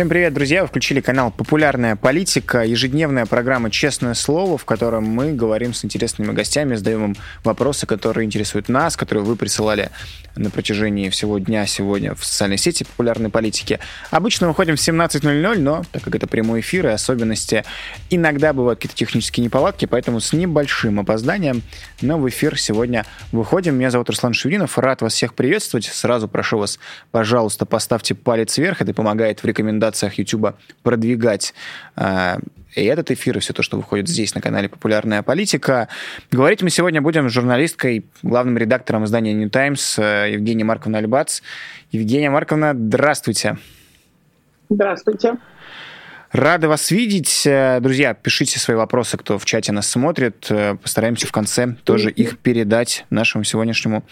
Всем привет, друзья! Вы включили канал «Популярная политика», ежедневная программа «Честное слово», в котором мы говорим с интересными гостями, задаем им вопросы, которые интересуют нас, которые вы присылали на протяжении всего дня сегодня в социальной сети «Популярной политики». Обычно выходим в 17.00, но так как это прямой эфир и особенности, иногда бывают какие-то технические неполадки, поэтому с небольшим опозданием, но в эфир сегодня выходим. Меня зовут Руслан Шевинов, рад вас всех приветствовать. Сразу прошу вас, пожалуйста, поставьте палец вверх, это помогает в рекомендациях рекомендациях YouTube продвигать э, и этот эфир, и все то, что выходит здесь на канале «Популярная политика». Говорить мы сегодня будем с журналисткой, главным редактором издания New Times э, Евгенией Марковной Альбац. Евгения Марковна, здравствуйте. Здравствуйте. Рады вас видеть. Э, друзья, пишите свои вопросы, кто в чате нас смотрит. Постараемся в конце тоже их передать нашему сегодняшнему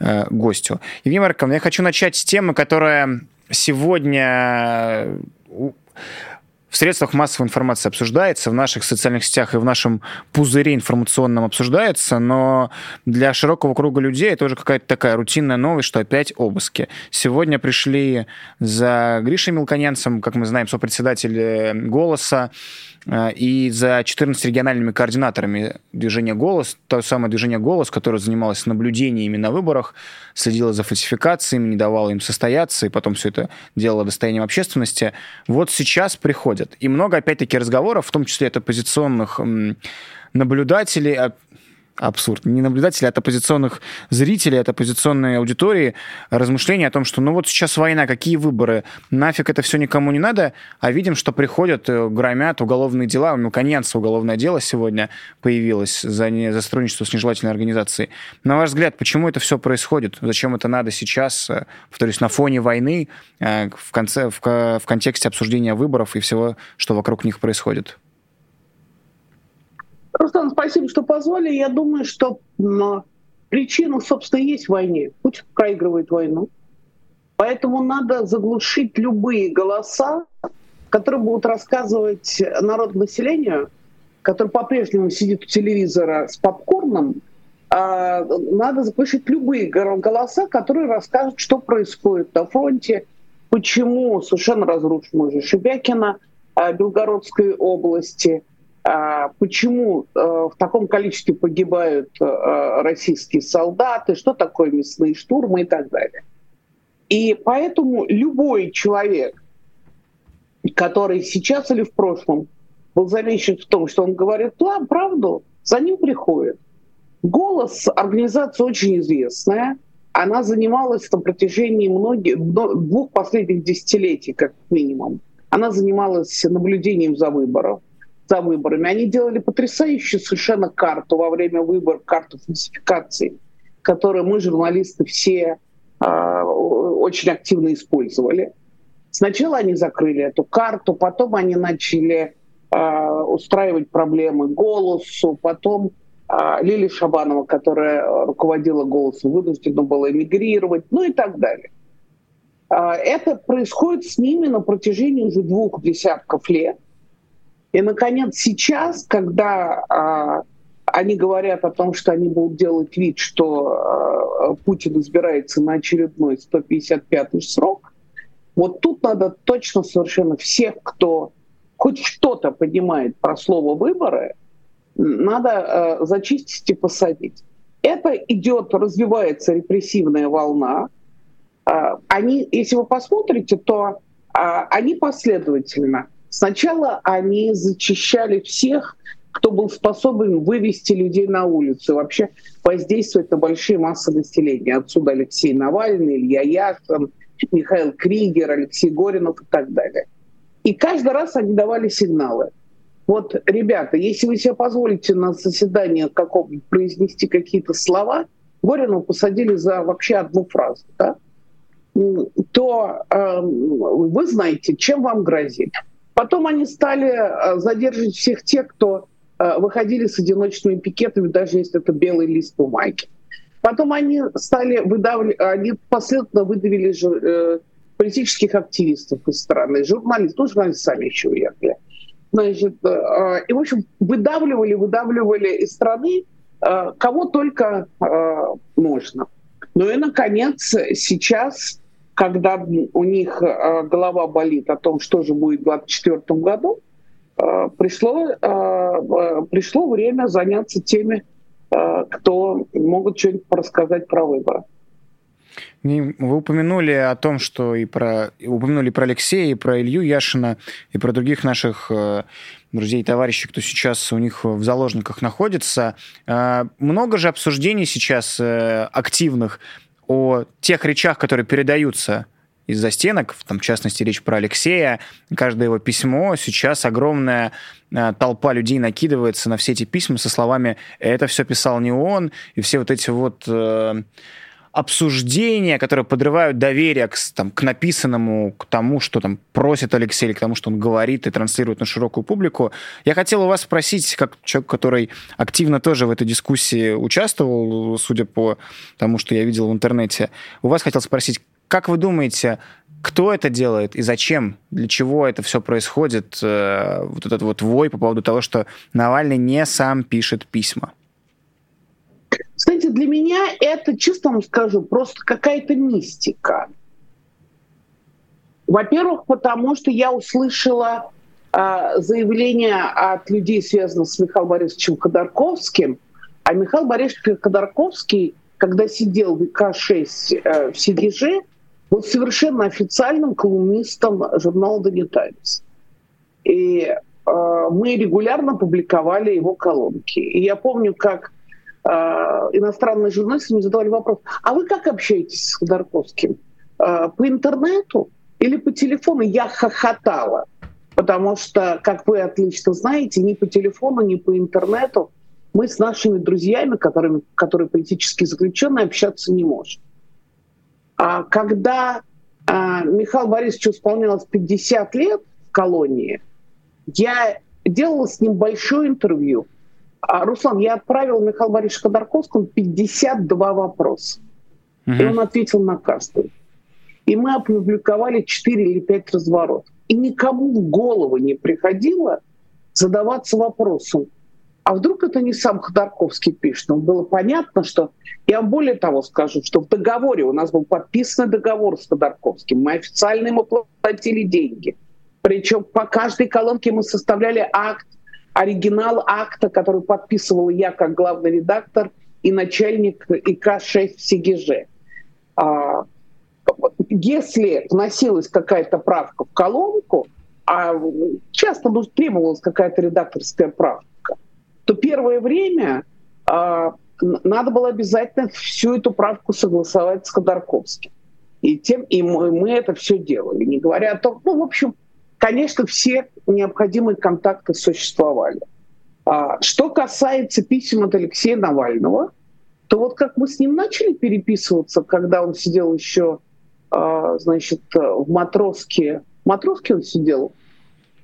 э, гостю. Евгения Марковна, я хочу начать с темы, которая сегодня в средствах массовой информации обсуждается, в наших социальных сетях и в нашем пузыре информационном обсуждается, но для широкого круга людей это уже какая-то такая рутинная новость, что опять обыски. Сегодня пришли за Гришей Мелконянцем, как мы знаем, сопредседатель «Голоса», Э, и за 14 региональными координаторами движения «Голос», то самое движение «Голос», которое занималось наблюдениями на выборах, следило за фальсификациями, не давало им состояться, и потом все это делало достоянием общественности, вот сейчас приходят. И много, опять-таки, разговоров, в том числе от оппозиционных наблюдателей, абсурд. Не наблюдатели, а от оппозиционных зрителей, от оппозиционной аудитории размышления о том, что ну вот сейчас война, какие выборы, нафиг это все никому не надо, а видим, что приходят, э, громят уголовные дела. Ну, конец уголовное дело сегодня появилось за, не, за сотрудничество с нежелательной организацией. На ваш взгляд, почему это все происходит? Зачем это надо сейчас, э, повторюсь, на фоне войны, э, в, конце, в, в контексте обсуждения выборов и всего, что вокруг них происходит? Руслан, спасибо, что позвали. Я думаю, что причина, собственно, есть в войне. Путин проигрывает войну. Поэтому надо заглушить любые голоса, которые будут рассказывать народ населению, который по-прежнему сидит у телевизора с попкорном, а надо заглушить любые голоса, которые расскажут, что происходит на фронте, почему совершенно разрушена уже Шебякина, а, Белгородской области – почему э, в таком количестве погибают э, российские солдаты, что такое мясные штурмы и так далее. И поэтому любой человек, который сейчас или в прошлом был замечен в том, что он говорит правду, за ним приходит. «Голос» — организация очень известная. Она занималась на протяжении многих, двух последних десятилетий, как минимум. Она занималась наблюдением за выбором за выборами. Они делали потрясающую совершенно карту во время выборов, карту фальсификации, которую мы, журналисты, все э, очень активно использовали. Сначала они закрыли эту карту, потом они начали э, устраивать проблемы голосу, потом э, Лили Шабанова, которая руководила голосом, вынуждена была эмигрировать, ну и так далее. Это происходит с ними на протяжении уже двух десятков лет – и, наконец, сейчас, когда а, они говорят о том, что они будут делать вид, что а, Путин избирается на очередной 155-й срок, вот тут надо точно совершенно всех, кто хоть что-то понимает про слово «выборы», надо а, зачистить и посадить. Это идет, развивается репрессивная волна. А, они, если вы посмотрите, то а, они последовательно – Сначала они зачищали всех, кто был способен вывести людей на улицу, вообще воздействовать на большие массы населения. Отсюда Алексей Навальный, Илья Яшин, Михаил Кригер, Алексей Горинов и так далее. И каждый раз они давали сигналы. Вот, ребята, если вы себе позволите на заседании каком произнести какие-то слова, Горину посадили за вообще одну фразу, да? то э, вы знаете, чем вам грозит. Потом они стали э, задерживать всех тех, кто э, выходили с одиночными пикетами, даже если это белый лист бумаги. Потом они стали выдавливать, они последовательно выдавили жур, э, политических активистов из страны, журналистов, ну, журналисты сами еще уехали. значит, и, в общем, выдавливали, выдавливали из страны кого только можно. Ну и, наконец, сейчас, когда у них голова болит о том, что же будет в 2024 году, пришло, пришло время заняться теми, кто могут что-нибудь рассказать про выборы. Вы упомянули о том, что и про упомянули про Алексея, и про Илью Яшина, и про других наших э, друзей и товарищей, кто сейчас у них в заложниках находится. Э, много же обсуждений сейчас э, активных о тех речах, которые передаются из-за стенок, там, в частности, речь про Алексея, каждое его письмо, сейчас огромная толпа людей накидывается на все эти письма со словами «это все писал не он», и все вот эти вот обсуждения, которые подрывают доверие к, там, к написанному, к тому, что там просит Алексей, или к тому, что он говорит и транслирует на широкую публику. Я хотел у вас спросить, как человек, который активно тоже в этой дискуссии участвовал, судя по тому, что я видел в интернете, у вас хотел спросить, как вы думаете, кто это делает и зачем, для чего это все происходит, э, вот этот вот вой по поводу того, что Навальный не сам пишет письма? Кстати, для меня это, честно вам скажу, просто какая-то мистика. Во-первых, потому что я услышала э, заявление от людей, связанных с Михаилом Борисовичем Ходорковским. А Михаил Борисович Ходорковский, когда сидел в ИК-6 э, в Сидеже, был совершенно официальным колумнистом журнала «The New Times». И э, мы регулярно публиковали его колонки. И я помню, как Э, иностранные журналисты мне задавали вопрос, а вы как общаетесь с Ходорковским? Э, по интернету или по телефону? Я хохотала, потому что, как вы отлично знаете, ни по телефону, ни по интернету мы с нашими друзьями, которыми, которые политически заключенные, общаться не можем. А когда э, Михаил Борисович исполнялось 50 лет в колонии, я делала с ним большое интервью – а, Руслан, я отправил Михаилу Борисовичу Ходорковскому 52 вопроса. Угу. И он ответил на каждый. И мы опубликовали 4 или 5 разворотов. И никому в голову не приходило задаваться вопросом, а вдруг это не сам Ходорковский пишет? Но было понятно, что... Я вам более того скажу, что в договоре, у нас был подписан договор с Ходорковским, мы официально ему платили деньги. Причем по каждой колонке мы составляли акт оригинал акта, который подписывал я как главный редактор и начальник ИК-6 в. А, если вносилась какая-то правка в колонку, а часто ну, требовалась какая-то редакторская правка, то первое время а, надо было обязательно всю эту правку согласовать с Ходорковским. И, тем, и мы, мы это все делали, не говоря о том, ну, в общем, конечно, все необходимые контакты существовали. А, что касается писем от Алексея Навального, то вот как мы с ним начали переписываться, когда он сидел еще, а, значит, в Матроске. В Матроске он сидел?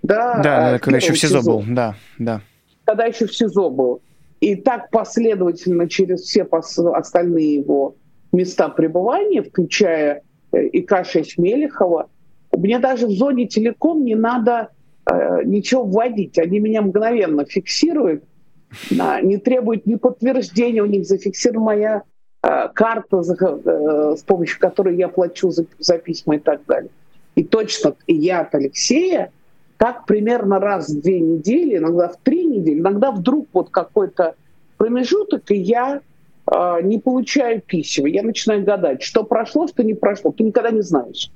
Да, да когда еще в СИЗО, СИЗО был, да, да. Когда еще в СИЗО был. И так последовательно через все остальные его места пребывания, включая э, ИК-6 Мелехова, мне даже в зоне телеком не надо э, ничего вводить. Они меня мгновенно фиксируют, да, не требуют ни подтверждения, у них зафиксирована моя э, карта, за, э, с помощью которой я плачу за, за письма и так далее. И точно и я от Алексея, так примерно раз в две недели, иногда в три недели, иногда вдруг вот какой-то промежуток, и я э, не получаю писем. Я начинаю гадать, что прошло, что не прошло. Ты никогда не знаешь.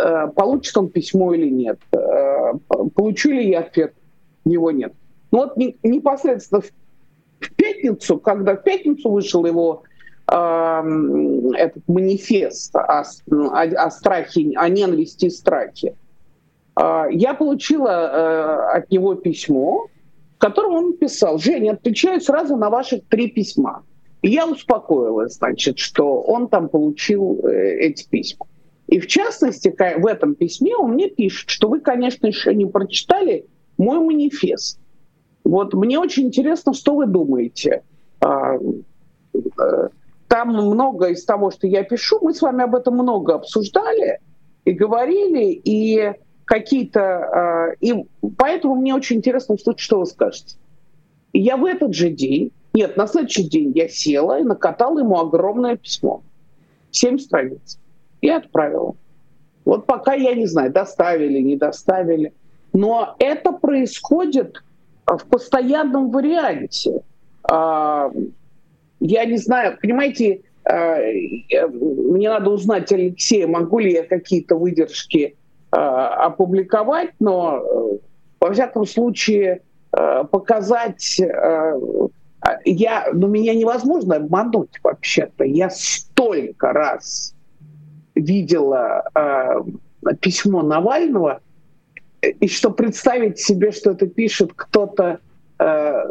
Э, получит он письмо или нет, э, получу ли я ответ, него нет. Ну вот непосредственно в пятницу, когда в пятницу вышел его э, этот манифест о, о, о страхе, о ненависти и страхе, э, я получила от него письмо, в котором он писал, Женя, отвечаю сразу на ваши три письма. И я успокоилась, значит, что он там получил эти письма. И в частности, в этом письме он мне пишет, что вы, конечно, еще не прочитали мой манифест. Вот мне очень интересно, что вы думаете. А, э, там много из того, что я пишу, мы с вами об этом много обсуждали и говорили, и какие-то... И поэтому мне очень интересно услышать, что вы скажете. Я в этот же день, нет, на следующий день я села и накатала ему огромное письмо. Семь страниц. И отправила. Вот пока я не знаю, доставили, не доставили. Но это происходит в постоянном варианте. А, я не знаю, понимаете, а, мне надо узнать Алексея, могу ли я какие-то выдержки а, опубликовать, но во всяком случае показать я, ну, меня невозможно обмануть вообще-то. Я столько раз видела э, письмо Навального, и что представить себе, что это пишет кто-то э,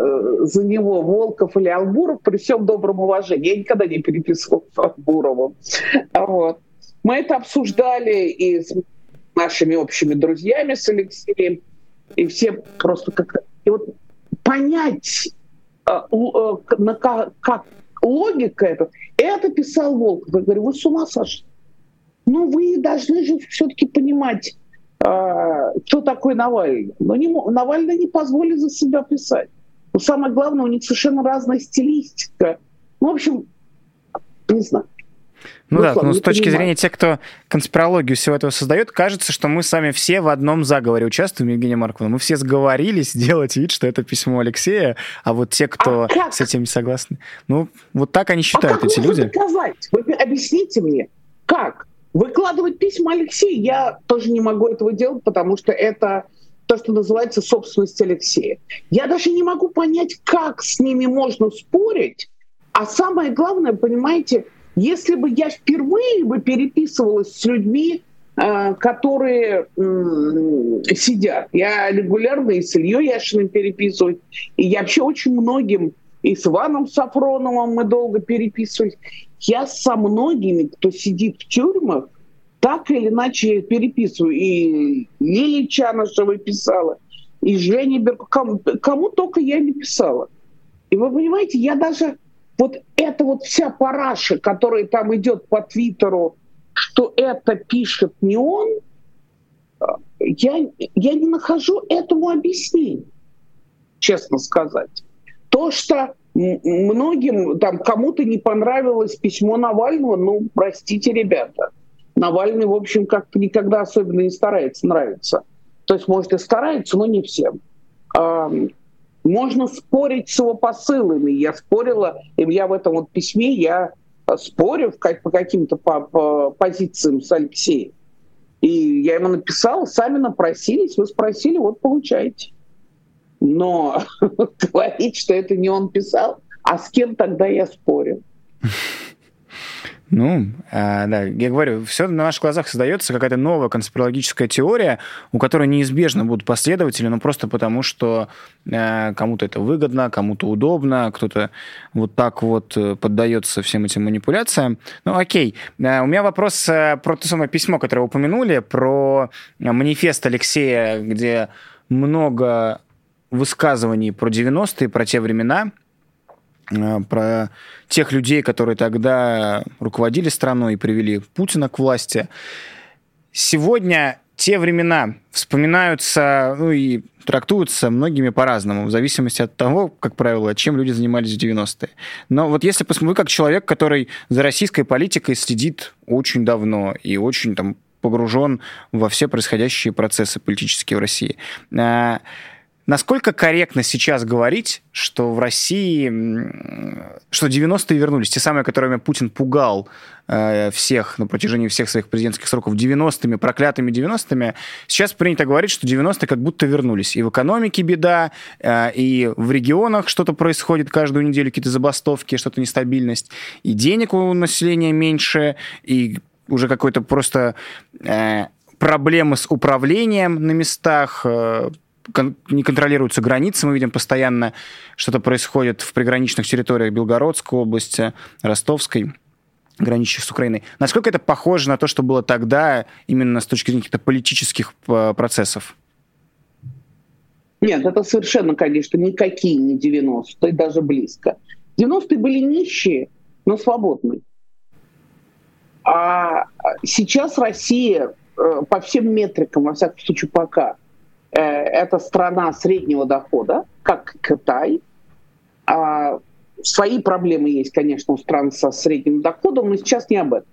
за него, Волков или Албуров, при всем добром уважении. Я никогда не переписывал с Албуровым. Вот. Мы это обсуждали и с нашими общими друзьями, с Алексеем, и все просто как-то... И вот понять, э, э, на как, как логика это, это писал Волков. Я говорю, вы с ума сошли? Ну, вы должны же все-таки понимать, а, кто такой Навальный. Но не, Навальный не позволит за себя писать. Но самое главное, у них совершенно разная стилистика. Ну, в общем, не знаю. Ну, ну да, но с точки понимаю. зрения тех, кто конспирологию всего этого создает, кажется, что мы с вами все в одном заговоре участвуем, Евгения Марковна. Мы все сговорились сделать вид, что это письмо Алексея, а вот те, кто а с этим не согласны, ну, вот так они считают, а как эти люди. доказать? Вы объясните мне, как? Выкладывать письма Алексея я тоже не могу этого делать, потому что это то, что называется собственность Алексея. Я даже не могу понять, как с ними можно спорить. А самое главное, понимаете, если бы я впервые бы переписывалась с людьми, э, которые сидят. Я регулярно и с Ильей Яшиным переписываюсь, и я вообще очень многим, и с Иваном Сафроновым мы долго переписывались. Я со многими, кто сидит в тюрьмах, так или иначе переписываю. И Лилия Чанышева писала, и Женя Берг... Кому, кому только я не писала. И вы понимаете, я даже... Вот эта вот вся параша, которая там идет по Твиттеру, что это пишет не он, я, я не нахожу этому объяснения, честно сказать. То, что многим, там, кому-то не понравилось письмо Навального, ну, простите, ребята. Навальный, в общем, как-то никогда особенно не старается нравиться. То есть, может, и старается, но не всем. Можно спорить с его посылами. Я спорила, и я в этом вот письме, я спорю по каким-то по, по позициям с Алексеем. И я ему написала, сами напросились, вы спросили, вот получаете. Но говорить, что это не он писал, а с кем тогда я спорю? Ну, э, да, я говорю, все на наших глазах создается какая-то новая конспирологическая теория, у которой неизбежно будут последователи, но просто потому, что э, кому-то это выгодно, кому-то удобно, кто-то вот так вот э, поддается всем этим манипуляциям. Ну, окей. Э, у меня вопрос э, про то самое письмо, которое вы упомянули, про манифест Алексея, где много высказываний про 90-е, про те времена, э, про тех людей, которые тогда руководили страной и привели Путина к власти. Сегодня те времена вспоминаются ну, и трактуются многими по-разному, в зависимости от того, как правило, чем люди занимались в 90-е. Но вот если посмотреть, как человек, который за российской политикой следит очень давно и очень там погружен во все происходящие процессы политические в России, э, Насколько корректно сейчас говорить, что в России, что 90-е вернулись, те самые, которыми Путин пугал э, всех на протяжении всех своих президентских сроков 90-ми, проклятыми 90-ми, сейчас принято говорить, что 90-е как будто вернулись. И в экономике беда, э, и в регионах что-то происходит каждую неделю, какие-то забастовки, что-то нестабильность, и денег у населения меньше, и уже какой-то просто э, проблемы с управлением на местах, э, не контролируются границы, мы видим постоянно что-то происходит в приграничных территориях Белгородской области, Ростовской граничащих с Украиной. Насколько это похоже на то, что было тогда, именно с точки зрения каких-то политических э, процессов? Нет, это совершенно, конечно, никакие не 90-е, даже близко. 90-е были нищие, но свободные. А сейчас Россия э, по всем метрикам, во всяком случае пока, это страна среднего дохода, как Китай. А свои проблемы есть, конечно, у стран со средним доходом, но сейчас не об этом.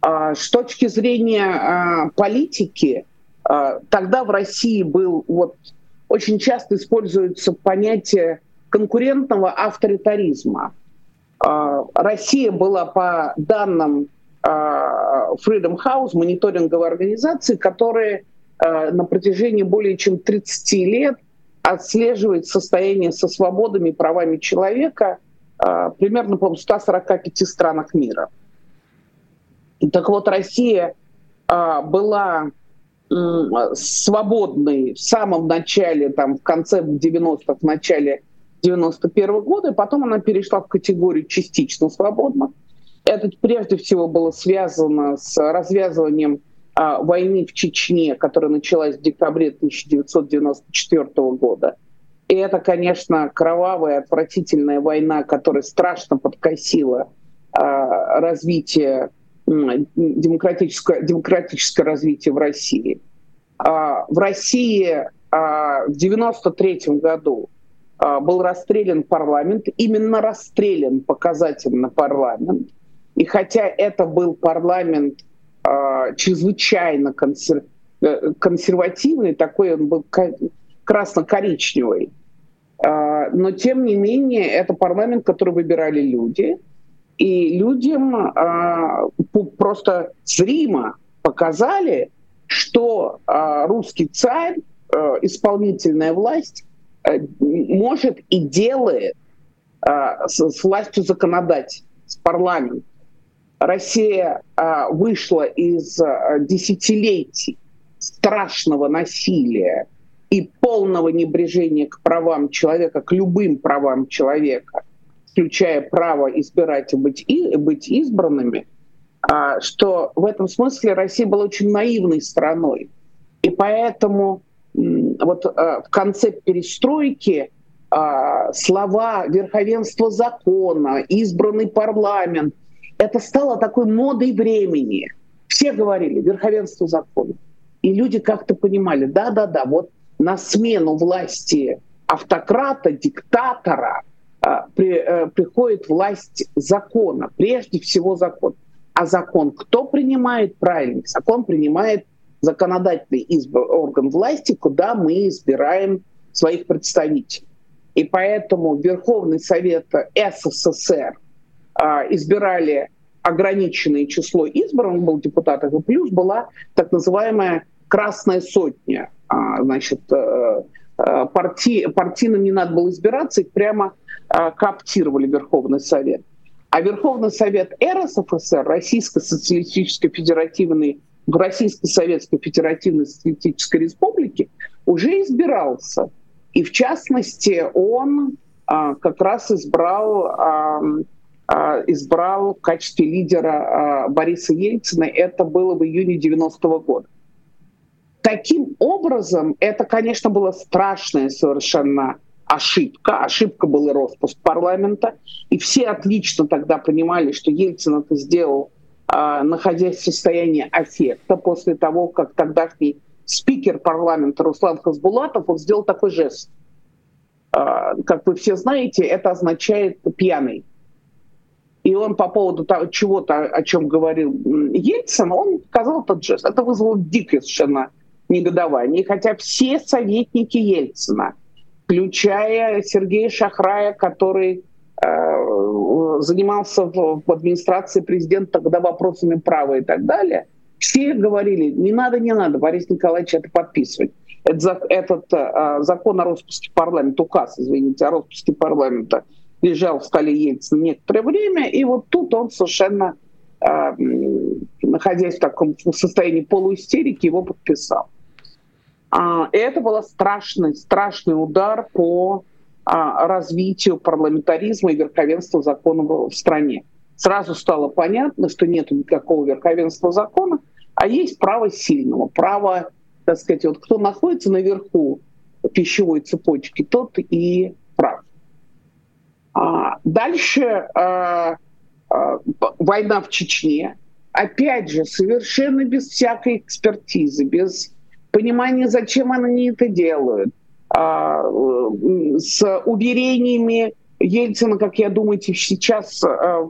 А с точки зрения а, политики, а, тогда в России был вот очень часто используется понятие конкурентного авторитаризма. А, Россия была по данным а, Freedom House, мониторинговой организации, которая а, на протяжении более чем 30 лет отслеживает состояние со свободами и правами человека примерно, по 145 странах мира. Так вот, Россия была свободной в самом начале, там, в конце 90-х, в начале 91 года, и потом она перешла в категорию частично свободна. Это прежде всего было связано с развязыванием войны в Чечне, которая началась в декабре 1994 года. И это, конечно, кровавая, отвратительная война, которая страшно подкосила а, развитие демократическое, демократическое развитие в России. А, в России а, в 93 году а, был расстрелян парламент, именно расстрелян показательно парламент. И хотя это был парламент чрезвычайно консер... Э, консервативный, такой он был красно-коричневый, но тем не менее это парламент, который выбирали люди – и людям а, просто зримо показали, что а, русский царь, а, исполнительная власть, а, может и делает а, с, с властью законодать, с парламентом. Россия а, вышла из а, десятилетий страшного насилия и полного небрежения к правам человека, к любым правам человека – включая право избирать и быть, и быть избранными, а, что в этом смысле Россия была очень наивной страной. И поэтому вот в конце перестройки слова верховенство закона, избранный парламент, это стало такой модой времени. Все говорили верховенство закона. И люди как-то понимали, да-да-да, вот на смену власти автократа, диктатора – а, при, э, приходит власть закона, прежде всего закон. А закон кто принимает? Правильно, закон принимает законодательный изб... орган власти, куда мы избираем своих представителей. И поэтому Верховный Совет СССР а, избирали ограниченное число избранных был депутатов, и плюс была так называемая «красная сотня». А, значит, э, э, парти... партийным не надо было избираться, их прямо а, кооптировали Верховный Совет. А Верховный Совет РСФСР, Российской Социалистической Федеративной, в Российской Советской Федеративной Социалистической Республике уже избирался. И в частности, он а, как раз избрал, а, а, избрал в качестве лидера а, Бориса Ельцина. Это было в июне 90 -го года. Таким образом, это, конечно, было страшное совершенно ошибка. Ошибка был и распуск парламента. И все отлично тогда понимали, что Ельцин это сделал, а, находясь в состоянии аффекта после того, как тогдашний спикер парламента Руслан Хасбулатов он сделал такой жест. А, как вы все знаете, это означает пьяный. И он по поводу того, чего-то, о чем говорил Ельцин, он сказал этот жест. Это вызвало дикое совершенно негодование. Хотя все советники Ельцина – включая Сергея Шахрая, который э, занимался в, в администрации президента тогда вопросами права и так далее, все говорили, не надо, не надо, Борис Николаевич это подписывать. Этот, этот э, закон о распуске парламента, указ, извините, о распуске парламента лежал в столе Ельцина некоторое время, и вот тут он совершенно, э, находясь в таком состоянии полуистерики, его подписал. А, и это был страшный, страшный удар по а, развитию парламентаризма и верховенства закона в стране. Сразу стало понятно, что нет никакого верховенства закона, а есть право сильного, право, так сказать, вот кто находится наверху пищевой цепочки, тот и прав. А дальше а, а, война в Чечне, опять же, совершенно без всякой экспертизы, без понимания, зачем они это делают, с уверениями Ельцина, как я думаю, сейчас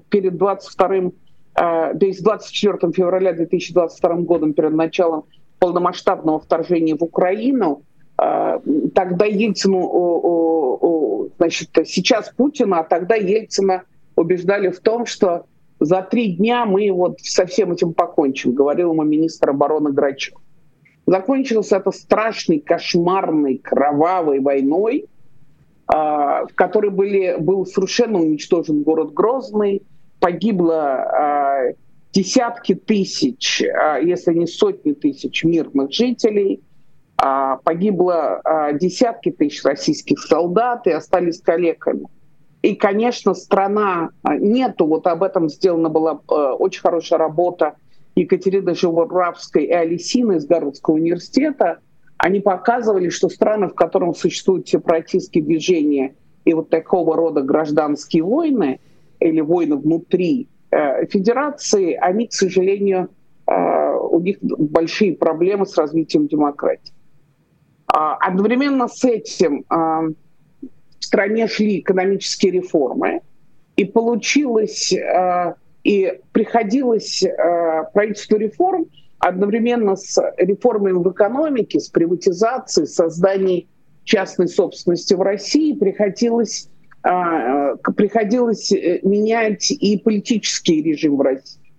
перед 22 то есть 24 февраля 2022 годом, перед началом полномасштабного вторжения в Украину, тогда Ельцину, значит, сейчас Путина, а тогда Ельцина убеждали в том, что за три дня мы вот со всем этим покончим, говорил ему министр обороны Грачев. Закончилось это страшной, кошмарной, кровавой войной, а, в которой были, был совершенно уничтожен город Грозный, погибло а, десятки тысяч, если не сотни тысяч мирных жителей, погибло десятки тысяч российских солдат и остались калеками. И, конечно, страна нету, вот об этом сделана была очень хорошая работа Екатерины Живоравской и Алисины из Гарвардского университета, они показывали, что страны, в которых существуют сепаратистские движения и вот такого рода гражданские войны или войны внутри э, федерации, они, к сожалению, э, у них большие проблемы с развитием демократии. А, одновременно с этим э, в стране шли экономические реформы, и получилось э, и приходилось правительству реформ одновременно с реформами в экономике, с приватизацией, созданием частной собственности в России приходилось, приходилось э, менять и политический режим в России.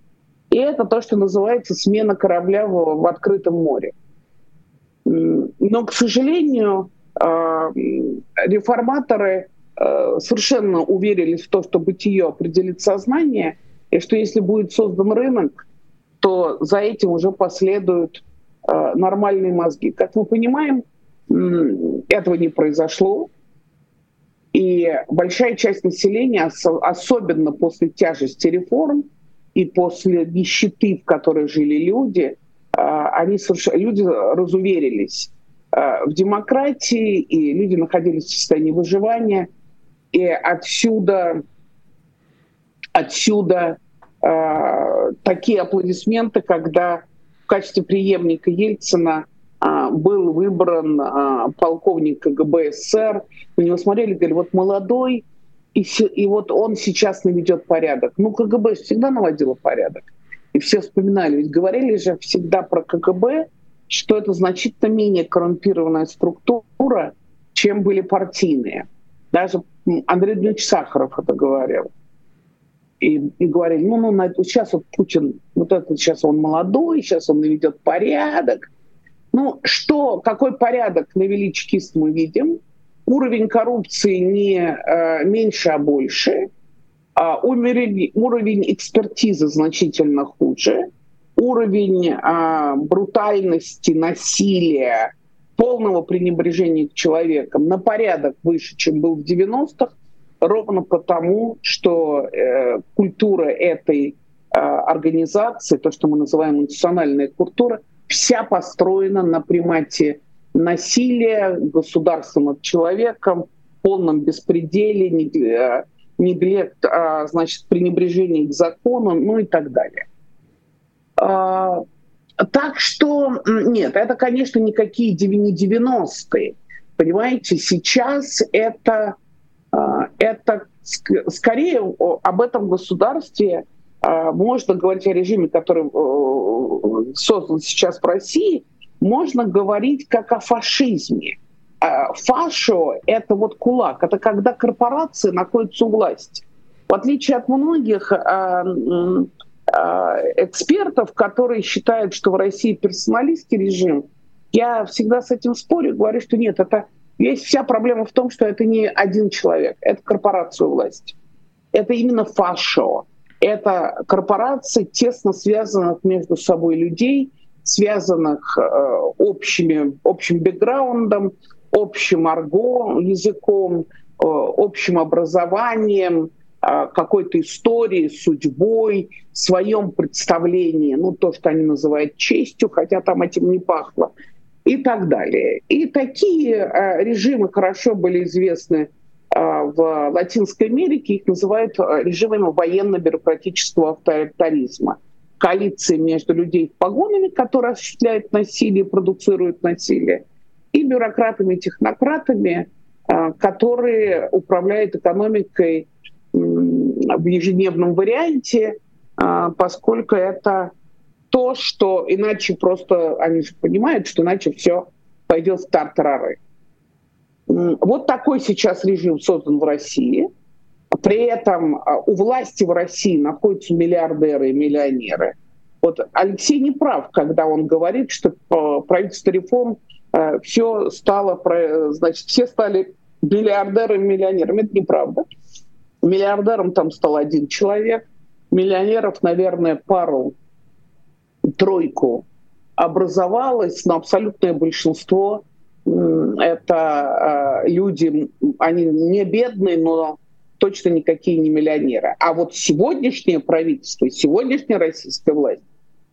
И это то, что называется смена корабля в, в открытом море. Но, к сожалению, э, реформаторы э, совершенно уверились в то, что бытие определит сознание – и что если будет создан рынок, то за этим уже последуют э, нормальные мозги. Как мы понимаем, этого не произошло. И большая часть населения, особенно после тяжести реформ и после нищеты, в которой жили люди, они совершенно, люди разуверились э, в демократии, и люди находились в состоянии выживания. И отсюда Отсюда э, такие аплодисменты, когда в качестве преемника Ельцина э, был выбран э, полковник КГБ СССР. На него смотрели, говорили, вот молодой, и, и вот он сейчас наведет порядок. Ну, КГБ всегда наводило порядок. И все вспоминали, ведь говорили же всегда про КГБ, что это значительно менее коррумпированная структура, чем были партийные. Даже Андрей Дмитриевич Сахаров это говорил и, и говорили, ну, ну, на, сейчас вот Путин, вот это сейчас он молодой, сейчас он наведет порядок. Ну, что, какой порядок навели чекисты, мы видим. Уровень коррупции не э, меньше, а больше. А уровень, уровень экспертизы значительно хуже. Уровень э, брутальности, насилия, полного пренебрежения к человекам на порядок выше, чем был в 90-х ровно потому, что э, культура этой э, организации, то, что мы называем национальная культура, вся построена на примате насилия государства над человеком, полном беспределе, неглект, а, значит, пренебрежение к закону, ну и так далее. А, так что, нет, это, конечно, никакие не 90-е. Понимаете, сейчас это а, это скорее об этом государстве а, можно говорить о режиме, который э, создан сейчас в России, можно говорить как о фашизме. А, фашо — это вот кулак, это когда корпорации находятся у власти. В отличие от многих экспертов, которые считают, что в России персоналистский режим, я всегда с этим спорю, говорю, что нет, это Весь вся проблема в том, что это не один человек, это корпорация власти. Это именно фашо. Это корпорации, тесно связанных между собой людей, связанных э, общими, общим бэкграундом, общим арго языком, э, общим образованием, э, какой-то историей, судьбой, своем представлении, ну то, что они называют честью, хотя там этим не пахло, и так далее. И такие э, режимы хорошо были известны в Латинской Америке, их называют режимами военно-бюрократического авторитаризма. коалиции между людей в погонами, которые осуществляют насилие, продуцируют насилие, бюрократами, технократами, а, которые управляют экономикой в ежедневном варианте, а, поскольку это то, что иначе просто, они же понимают, что иначе все пойдет в тартарары. Вот такой сейчас режим создан в России. При этом а, у власти в России находятся миллиардеры и миллионеры. Вот Алексей не прав, когда он говорит, что правительство реформ э, все стало, значит, все стали миллиардерами миллионерами. Это неправда. Миллиардером там стал один человек, миллионеров, наверное, пару, тройку образовалось, но абсолютное большинство это э, люди, они не бедные, но точно никакие не миллионеры. А вот сегодняшнее правительство, сегодняшняя российская власть,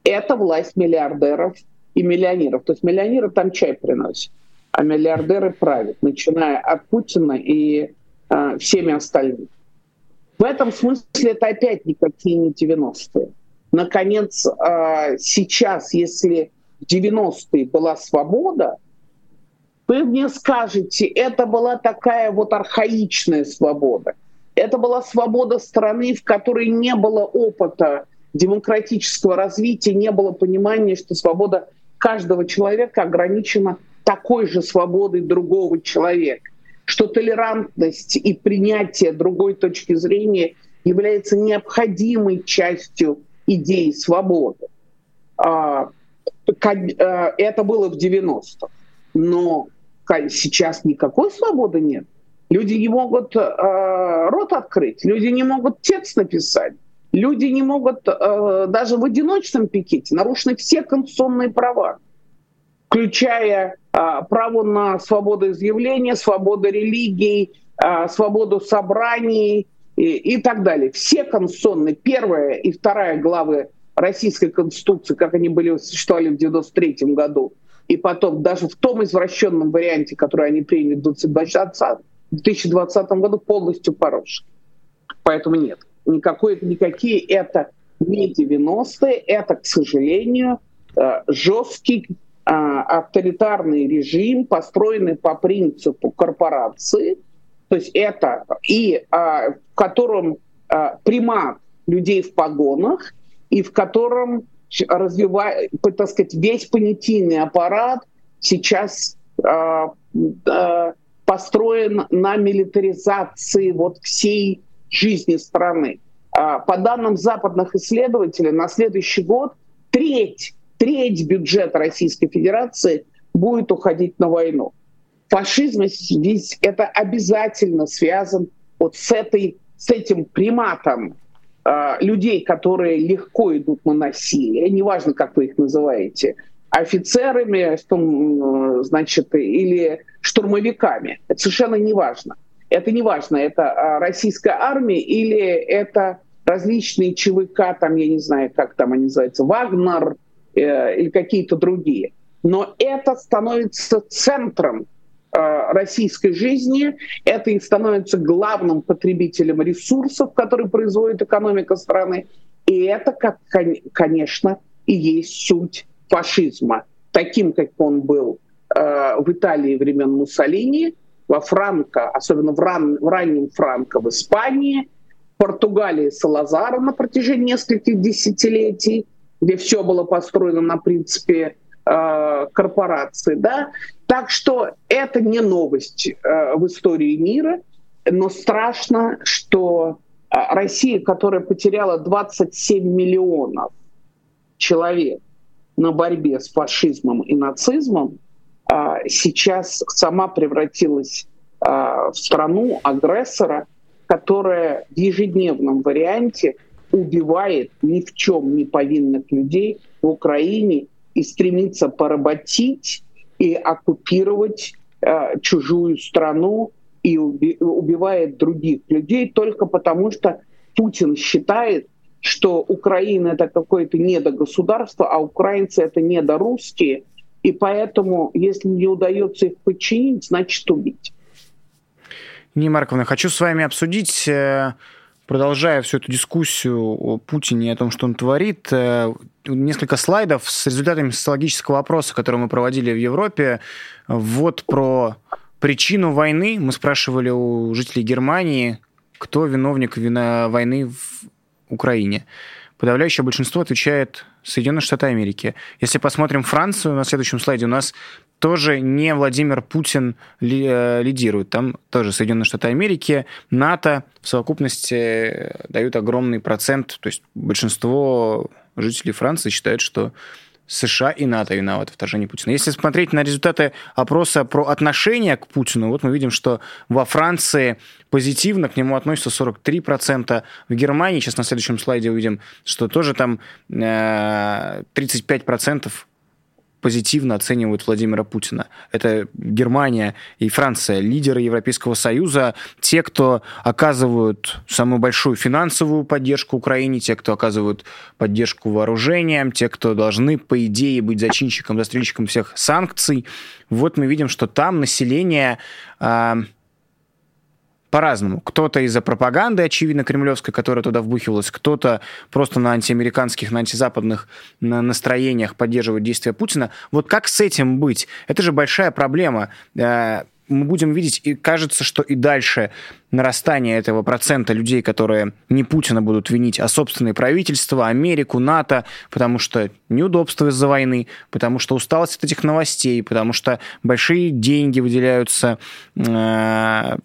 это власть миллиардеров и миллионеров. То есть миллионеры там чай приносят, а миллиардеры правят, начиная от Путина и э, всеми остальными. В этом смысле это опять никакие не 90-е. Наконец, э, сейчас, если в 90-е была свобода, вы мне скажете, это была такая вот архаичная свобода. Это была свобода страны, в которой не было опыта демократического развития, не было понимания, что свобода каждого человека ограничена такой же свободой другого человека, что толерантность и принятие другой точки зрения является необходимой частью идеи свободы. А, э, это было в 90-х. Но сейчас никакой свободы нет. Люди не могут э, рот открыть, люди не могут текст написать, люди не могут э, даже в одиночном пикете нарушены все конституционные права, включая э, право на свободу изъявления, свободу религии, э, свободу собраний и, и так далее. Все конституционные, первая и вторая главы Российской Конституции, как они были существовали в 93 году, и потом даже в том извращенном варианте, который они приняли в 2020, году, полностью порушены. Поэтому нет, никакой, никакие это не 90-е, это, к сожалению, э, жесткий а, авторитарный режим, построенный по принципу корпорации, то есть это и а, в котором а, примат людей в погонах, и в котором развивает, так сказать, весь понятийный аппарат сейчас построен на милитаризации вот всей жизни страны. Э, по данным западных исследователей, на следующий год треть, треть бюджета Российской Федерации будет уходить на войну. Фашизм здесь это обязательно связан вот с, этой, с этим приматом а, людей, которые легко идут на насилие, неважно, как вы их называете, офицерами, значит, или штурмовиками. Это совершенно неважно. Это неважно, это а, российская армия или это различные ЧВК, там, я не знаю, как там они называются, Вагнер э, или какие-то другие. Но это становится центром Э, российской жизни. Это и становится главным потребителем ресурсов, которые производит экономика страны. И это, как, конечно, и есть суть фашизма. Таким, как он был э, в Италии времен Муссолини, во Франко, особенно в, ран, в раннем Франко в Испании, в Португалии Салазара на протяжении нескольких десятилетий, где все было построено на принципе э, корпорации, да, так что это не новость э, в истории мира, но страшно, что э, Россия, которая потеряла 27 миллионов человек на борьбе с фашизмом и нацизмом, сейчас сама превратилась в страну агрессора, которая в ежедневном варианте убивает ни в чем не повинных людей в Украине и стремится поработить и оккупировать э, чужую страну и уби- убивает других людей только потому, что Путин считает, что Украина это какое-то недогосударство, а украинцы это недорусские, и поэтому, если не удается их подчинить, значит убить. Нина Марковна, хочу с вами обсудить э, продолжая всю эту дискуссию о Путине и о том, что он творит, э, несколько слайдов с результатами социологического опроса, который мы проводили в Европе. Вот про причину войны. Мы спрашивали у жителей Германии, кто виновник вина войны в Украине. Подавляющее большинство отвечает Соединенные Штаты Америки. Если посмотрим Францию на следующем слайде, у нас тоже не Владимир Путин э, лидирует. Там тоже Соединенные Штаты Америки, НАТО в совокупности э, дают огромный процент. То есть большинство жителей Франции считают, что США и НАТО виноваты в вторжении Путина. Если смотреть на результаты опроса про отношение к Путину, вот мы видим, что во Франции позитивно к нему относятся 43%, в Германии, сейчас на следующем слайде увидим, что тоже там 35% позитивно оценивают Владимира Путина. Это Германия и Франция, лидеры Европейского Союза, те, кто оказывают самую большую финансовую поддержку Украине, те, кто оказывают поддержку вооружением, те, кто должны, по идее, быть зачинщиком, застрельщиком всех санкций. Вот мы видим, что там население а, по-разному. Кто-то из-за пропаганды, очевидно, кремлевской, которая туда вбухивалась, кто-то просто на антиамериканских, на антизападных настроениях поддерживает действия Путина. Вот как с этим быть? Это же большая проблема э, мы будем видеть, и кажется, что и дальше нарастание этого процента людей, которые не Путина будут винить, а собственные правительства, Америку, НАТО, потому что неудобства из-за войны, потому что усталость от этих новостей, потому что большие деньги выделяются э,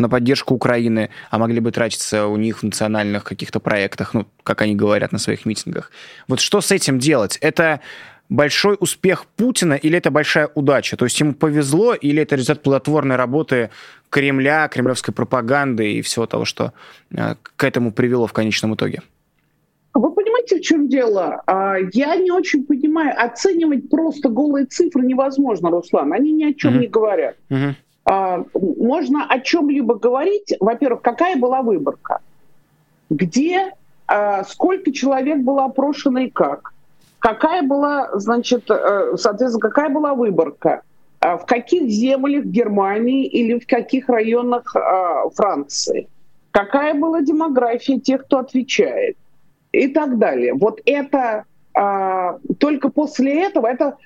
на поддержку Украины, а могли бы тратиться у них в национальных каких-то проектах, ну, как они говорят на своих митингах. Вот что с этим делать? Это большой успех Путина или это большая удача? То есть ему повезло или это результат плодотворной работы Кремля, кремлевской пропаганды и всего того, что э, к этому привело в конечном итоге? Вы понимаете, в чем дело? А, я не очень понимаю, оценивать просто голые цифры невозможно, Руслан. Они ни о чем mm-hmm. не говорят. Mm-hmm. А, можно о чем-либо говорить. Во-первых, какая была выборка? Где, а, сколько человек было опрошено и как? Какая была, значит, э, соответственно, какая была выборка? А, в каких землях Германии или в каких районах Франции? Какая была демография тех, кто отвечает? И так далее. Вот это только после этого, это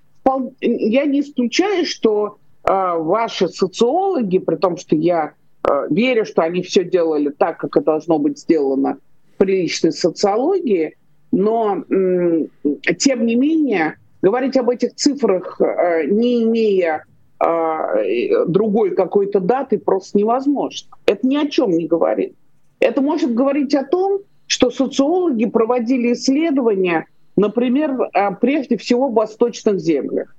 я не исключаю, что ваши социологи, при том, что я а, верю, что они все делали так, как это должно быть сделано в приличной социологии, но тем не менее говорить об этих цифрах, а, не имея другой какой-то даты, просто невозможно. Это ни о чем не говорит. Это может говорить о том, что социологи проводили исследования, например, прежде всего в восточных землях.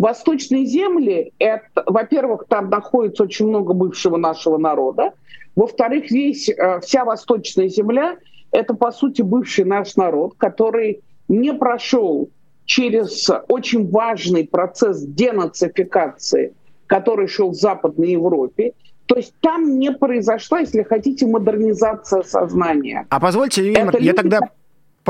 Восточные земли, это, во-первых, там находится очень много бывшего нашего народа. Во-вторых, весь, э, вся восточная земля — это, по сути, бывший наш народ, который не прошел через очень важный процесс денацификации, который шел в Западной Европе. То есть там не произошла, если хотите, модернизация сознания. А позвольте, Ирина, я тогда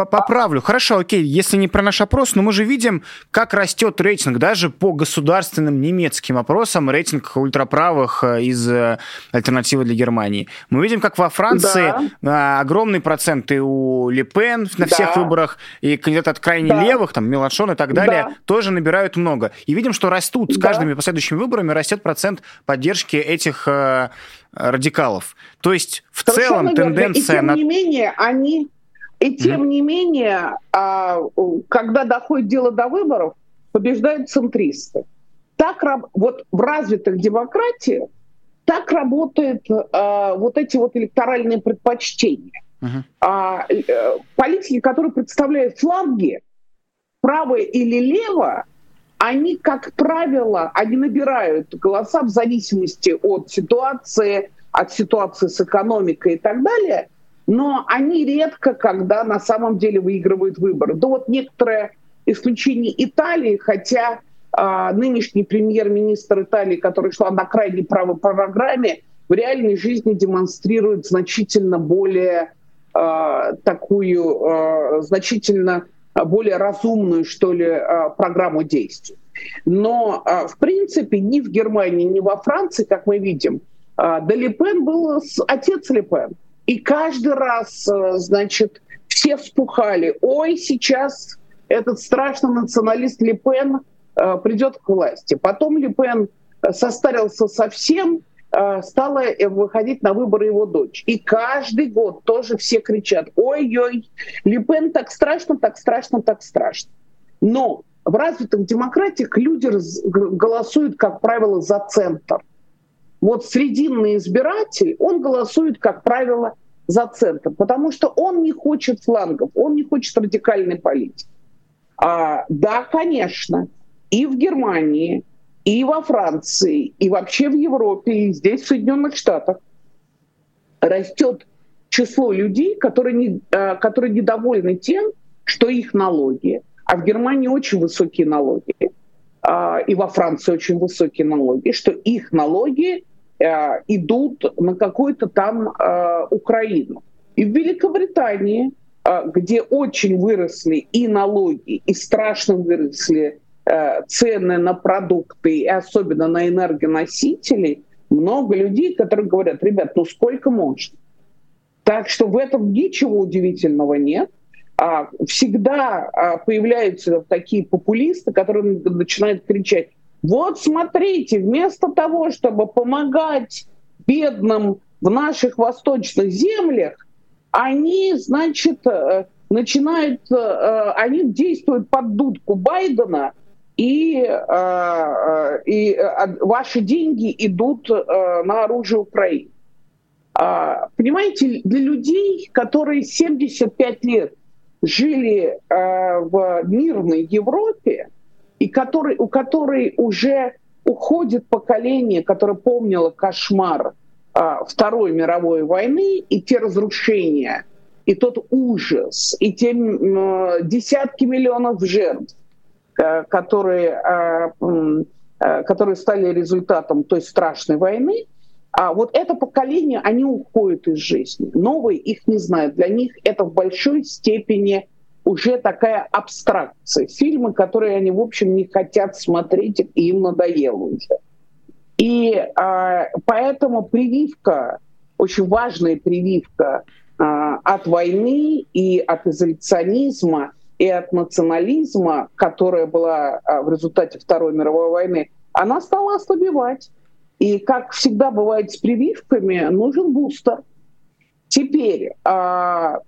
поправлю. Хорошо, окей, если не про наш опрос, но мы же видим, как растет рейтинг. Даже по государственным немецким опросам рейтинг ультраправых э, из э, альтернативы для Германии. Мы видим, как во Франции да. Э, огромный процент и у Ле Пен на да. всех выборах, и кандидаты от крайне да. левых, там Меланшон и так далее, да. тоже набирают много. И видим, что растут с каждыми последующими выборами, растет процент поддержки этих радикалов. То есть в Совершенно целом тенденция... И тем не менее, они и тем не менее, а, когда доходит дело до выборов, побеждают центристы. Так вот в развитых демократиях так работают а, вот эти вот электоральные предпочтения. Э, политики, которые представляют фланги, право или лево, они, как правило, они набирают голоса в зависимости от ситуации, от ситуации с экономикой и так далее – но они редко, когда на самом деле выигрывают выборы. Да вот некоторое исключение Италии, хотя а, нынешний премьер-министр Италии, который шла на крайней правой программе, в реальной жизни демонстрирует значительно более а, такую, а, значительно более разумную, что ли, а, программу действий. Но, а, в принципе, ни в Германии, ни во Франции, как мы видим, а, да Ле Пен был отец Ле Пен. И каждый раз, э, значит, все вспухали. Ой, сейчас этот страшный националист Ле Пен э, придет к власти. Потом Ле Пен состарился совсем, э, стала выходить на выборы его дочь. И каждый год тоже все кричат, ой-ой, Ле Пен так страшно, так страшно, так страшно. Но в развитых демократиях люди голосуют, как правило, за центр. Вот срединный избиратель, он голосует, как правило, за центр, потому что он не хочет флангов, он не хочет радикальной политики. А, да, конечно, и в Германии, и во Франции, и вообще в Европе, и здесь, в Соединенных Штатах растет число людей, которые, не, а, которые недовольны тем, что их налоги, а в Германии очень высокие налоги, а, и во Франции очень высокие налоги, что их налоги а, идут на какую-то там Украину. И в Великобритании, где очень выросли и налоги, и страшно выросли цены на продукты, и особенно на энергоносители, много людей, которые говорят, ребят, ну сколько можно? Так что в этом ничего удивительного нет. А, всегда а, появляются такие популисты, которые начинают кричать, вот смотрите, вместо того, чтобы помогать бедным в наших восточных землях, они, значит, э, начинают, э, они действуют под дудку Байдена, и, э, и ваши деньги идут на оружие Украины. А, понимаете, для людей, которые 75 лет жили э, в мирной Европе, и который, у которой уже уходит поколение, которое помнило кошмар э, Второй мировой войны и те разрушения, и тот ужас, и те э, десятки миллионов жертв, э, которые, э, э, которые стали результатом той страшной войны, а вот это поколение, они уходят из жизни. Новые их не знают. Для них это в большой степени уже такая абстракция. Фильмы, которые они, в общем, не хотят смотреть, и им надоело уже. И а, поэтому прививка, очень важная прививка а, от войны и от изоляционизма и от национализма, которая была а, в результате Второй мировой войны, она стала ослабевать. И, как всегда бывает с прививками, нужен бустер. Теперь, а,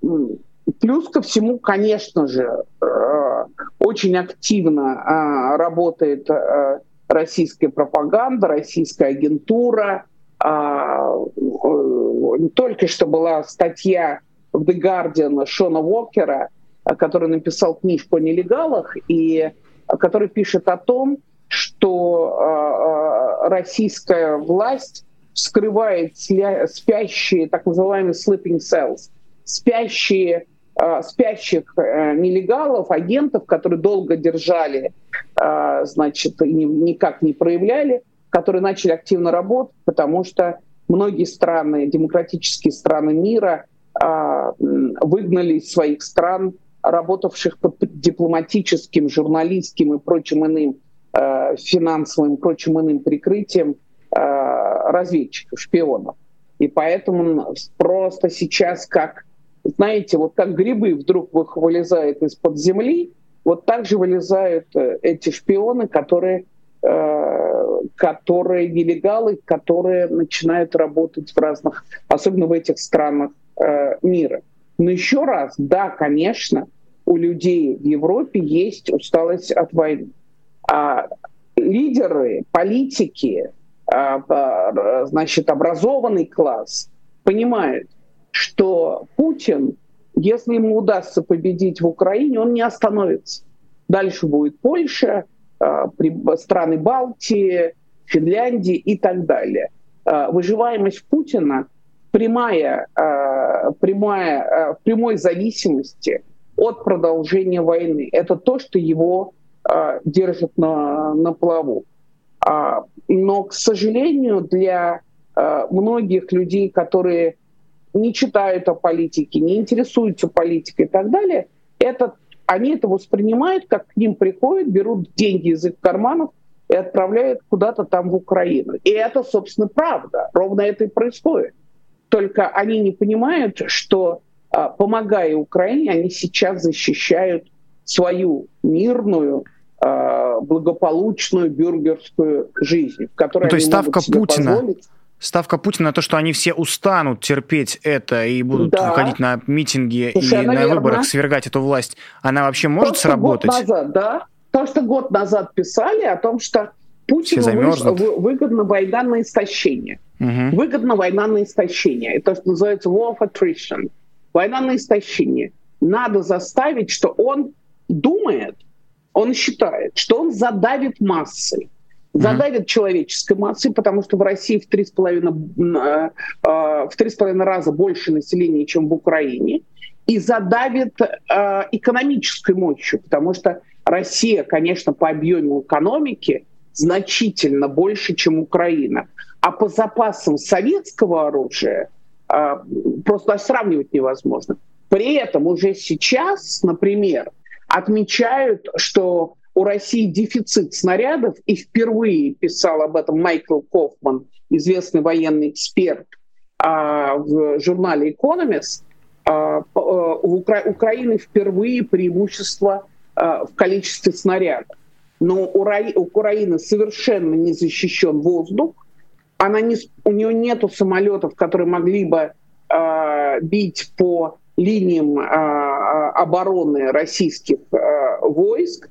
плюс ко всему, конечно же, а, очень активно а, работает российская пропаганда, российская агентура. Только что была статья в The Guardian Шона Уокера, который написал книжку о нелегалах, и который пишет о том, что российская власть скрывает спящие, так называемые sleeping cells, спящие, э, спящих э, нелегалов, агентов, которые долго держали, э, значит, никак не проявляли, которые начали активно работать, потому что многие страны, демократические страны мира выгнали из своих стран работавших под дипломатическим, журналистским и прочим иным Э, финансовым прочим иным прикрытием э, разведчиков, шпионов. И поэтому просто сейчас как, знаете, вот как грибы вдруг вылезают из-под земли, вот так же вылезают э, эти шпионы, которые, которые нелегалы, которые начинают работать в разных, особенно в этих странах мира. Но еще раз, да, конечно, у людей в Европе есть усталость от войны а, лидеры, политики, а, значит, образованный класс понимают, что Путин, если ему удастся победить в Украине, он не остановится. Дальше будет Польша, а, страны Балтии, Финляндии и так далее. А, выживаемость Путина прямая, прямая, в прямой зависимости от продолжения войны. Это то, что его а, держит на, на плаву. А, но, к сожалению, для а, многих людей, которые не читают о политике, не интересуются политикой и так далее, это, они это воспринимают, как к ним приходят, берут деньги из их карманов и отправляют куда-то там в Украину. И это, собственно, правда. Ровно это и происходит. только они не понимают, что помогая Украине, они сейчас защищают свою мирную, благополучную бюргерскую жизнь, в которой ну, то есть ставка Путина, позволить ставка Путина на то, что они все устанут терпеть это и будут да. выходить на митинги Совершенно и на верно. выборах свергать эту власть, она вообще может то, сработать? Год назад, да. То, что год назад писали о том, что Путину выгодна война на истощение. Угу. Выгодна война на истощение. Это что называется war of attrition. Война на истощение. Надо заставить, что он думает, он считает, что он задавит массы задавит mm-hmm. человеческой массой, потому что в России в три с половиной э, э, в три с половиной раза больше населения, чем в Украине, и задавит э, экономической мощью, потому что Россия, конечно, по объему экономики значительно больше, чем Украина, а по запасам советского оружия просто сравнивать невозможно. При этом уже сейчас, например, отмечают, что у России дефицит снарядов, и впервые писал об этом Майкл Кофман, известный военный эксперт, а, в журнале Economist, а, э, у Украины впервые преимущество а, в количестве снарядов. Но у Украины совершенно не защищен воздух, она не, у нее нет самолетов, которые могли бы бить по линиям обороны российских войск,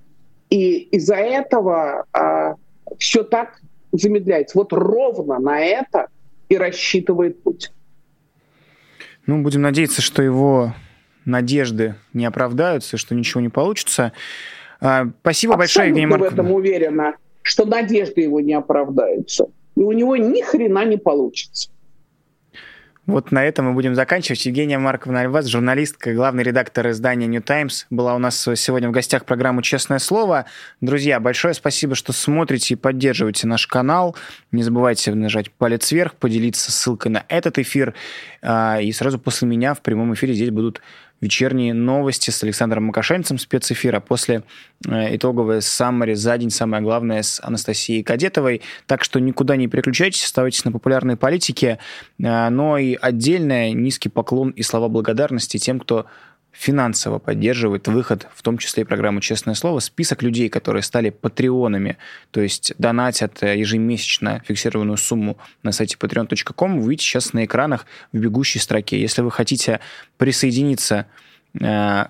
и из-за этого а, все так замедляется. Вот ровно на это и рассчитывает Путин. Ну, будем надеяться, что его надежды не оправдаются, что ничего не получится. А, спасибо Абсолютно большое, Евгений Марков. в этом уверена, что надежды его не оправдаются. И у него ни хрена не получится. Вот на этом мы будем заканчивать. Евгения Марковна Альваз, журналистка, главный редактор издания New Times, была у нас сегодня в гостях программы «Честное слово». Друзья, большое спасибо, что смотрите и поддерживаете наш канал. Не забывайте нажать палец вверх, поделиться ссылкой на этот эфир. А, и сразу после меня в прямом эфире здесь будут вечерние новости с Александром Макашенцем, спецэфира, после э, итоговое саммари за день, самое главное, с Анастасией Кадетовой. Так что никуда не переключайтесь, оставайтесь на популярной политике, э, но и отдельное низкий поклон и слова благодарности тем, кто финансово поддерживает выход, в том числе и программу «Честное слово», список людей, которые стали патреонами, то есть донатят э, ежемесячно фиксированную сумму на сайте patreon.com, вы видите сейчас на экранах в бегущей строке. Если вы хотите присоединиться э,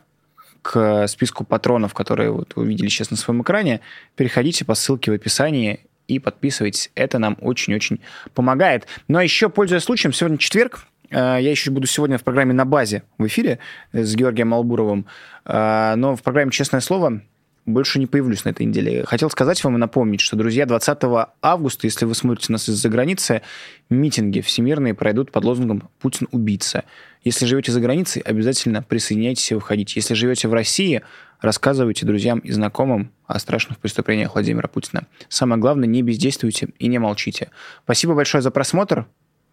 к списку патронов, которые вот вы видели сейчас на своем экране, переходите по ссылке в описании и подписывайтесь. Это нам очень-очень помогает. Ну а еще, пользуясь случаем, сегодня четверг, я еще буду сегодня в программе «На базе» в эфире с Георгием Албуровым. Э, но в программе «Честное слово» больше не появлюсь на этой неделе. Хотел сказать вам и напомнить, что, друзья, 20 августа, если вы смотрите нас из-за границы, митинги всемирные пройдут под лозунгом «Путин – убийца». Если живете за границей, обязательно присоединяйтесь и выходите. Если живете в России, рассказывайте друзьям и знакомым о страшных преступлениях Владимира Путина. Самое главное, не бездействуйте и не молчите. Спасибо большое за просмотр.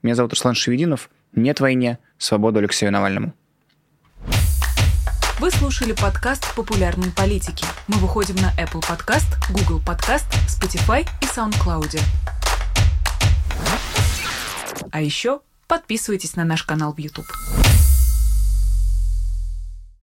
Меня зовут Руслан Шевединов. Нет войне. Свободу Алексею Навальному. Вы слушали подкаст «Популярные политики». Мы выходим на Apple Podcast, Google Podcast, Spotify и SoundCloud. А еще подписывайтесь на наш канал в YouTube.